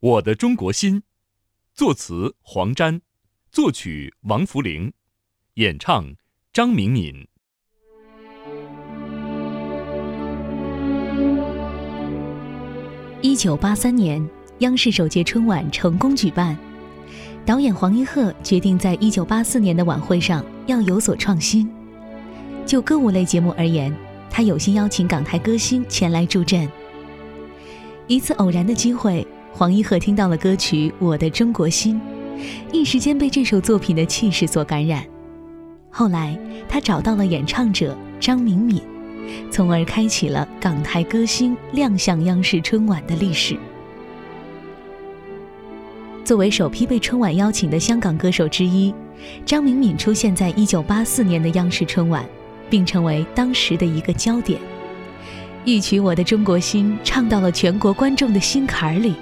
我的中国心，作词黄沾，作曲王福龄，演唱张明敏。一九八三年，央视首届春晚成功举办，导演黄一鹤决定在一九八四年的晚会上要有所创新。就歌舞类节目而言，他有心邀请港台歌星前来助阵。一次偶然的机会，黄一鹤听到了歌曲《我的中国心》，一时间被这首作品的气势所感染。后来，他找到了演唱者张明敏。从而开启了港台歌星亮相央视春晚的历史。作为首批被春晚邀请的香港歌手之一，张明敏出现在1984年的央视春晚，并成为当时的一个焦点。一曲《我的中国心》唱到了全国观众的心坎儿里。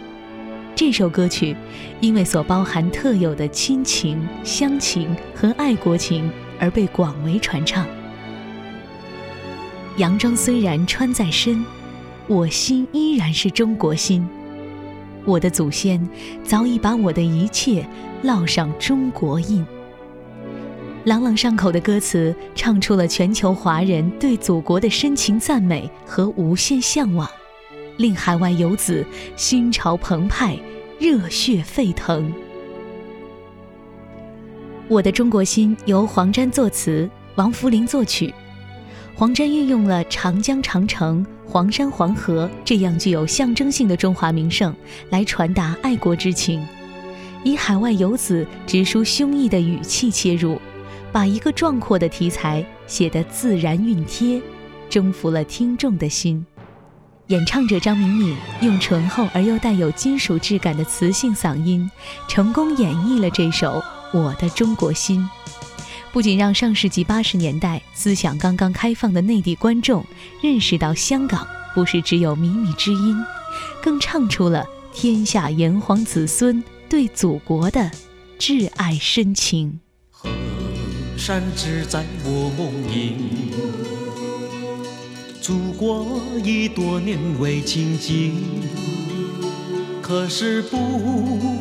这首歌曲因为所包含特有的亲情、乡情和爱国情，而被广为传唱。洋装虽然穿在身，我心依然是中国心。我的祖先早已把我的一切烙上中国印。朗朗上口的歌词，唱出了全球华人对祖国的深情赞美和无限向往，令海外游子心潮澎湃，热血沸腾。我的中国心由黄沾作词，王福龄作曲。黄沾运用了长江、长城、黄山、黄河这样具有象征性的中华名胜，来传达爱国之情，以海外游子直抒胸臆的语气切入，把一个壮阔的题材写得自然熨贴，征服了听众的心。演唱者张明敏用醇厚而又带有金属质感的磁性嗓音，成功演绎了这首《我的中国心》。不仅让上世纪八十年代思想刚刚开放的内地观众认识到香港不是只有靡靡之音，更唱出了天下炎黄子孙对祖国的挚爱深情。河山只在我梦萦，祖国已多年未亲近，可是不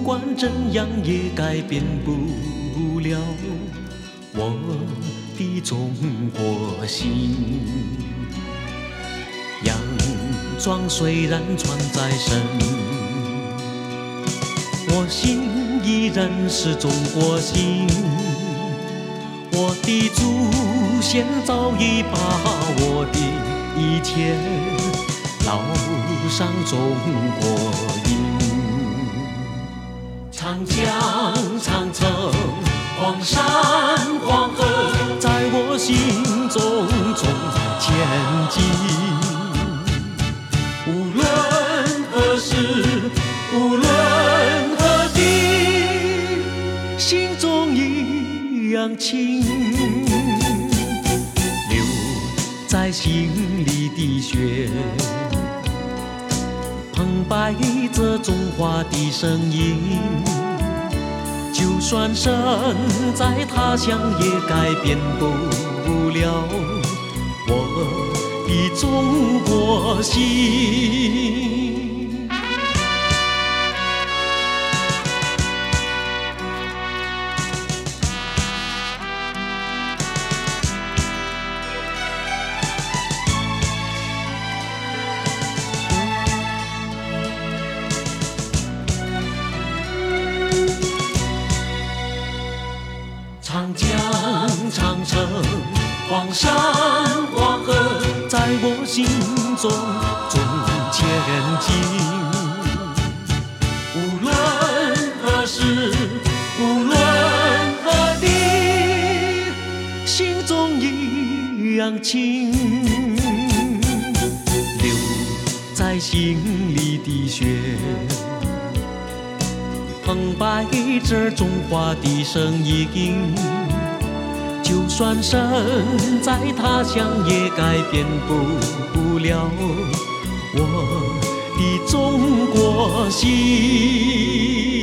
管怎样也改变不了。我的中国心，洋装虽然穿在身，我心依然是中国心。我的祖先早已把我的一天烙上中国印，长江长城。黄山黄河在我心中中前进，无论何时，无论何地，心中一样亲。在心里的血，澎湃着中华的声音。就算身在他乡，也改变不了我的中国心。山、黄河，在我心中总前进。无论何时，无论何地，心中一样亲。留在心里的血。澎湃着中华的声音，就算身在他乡，也改变不了我的中国心。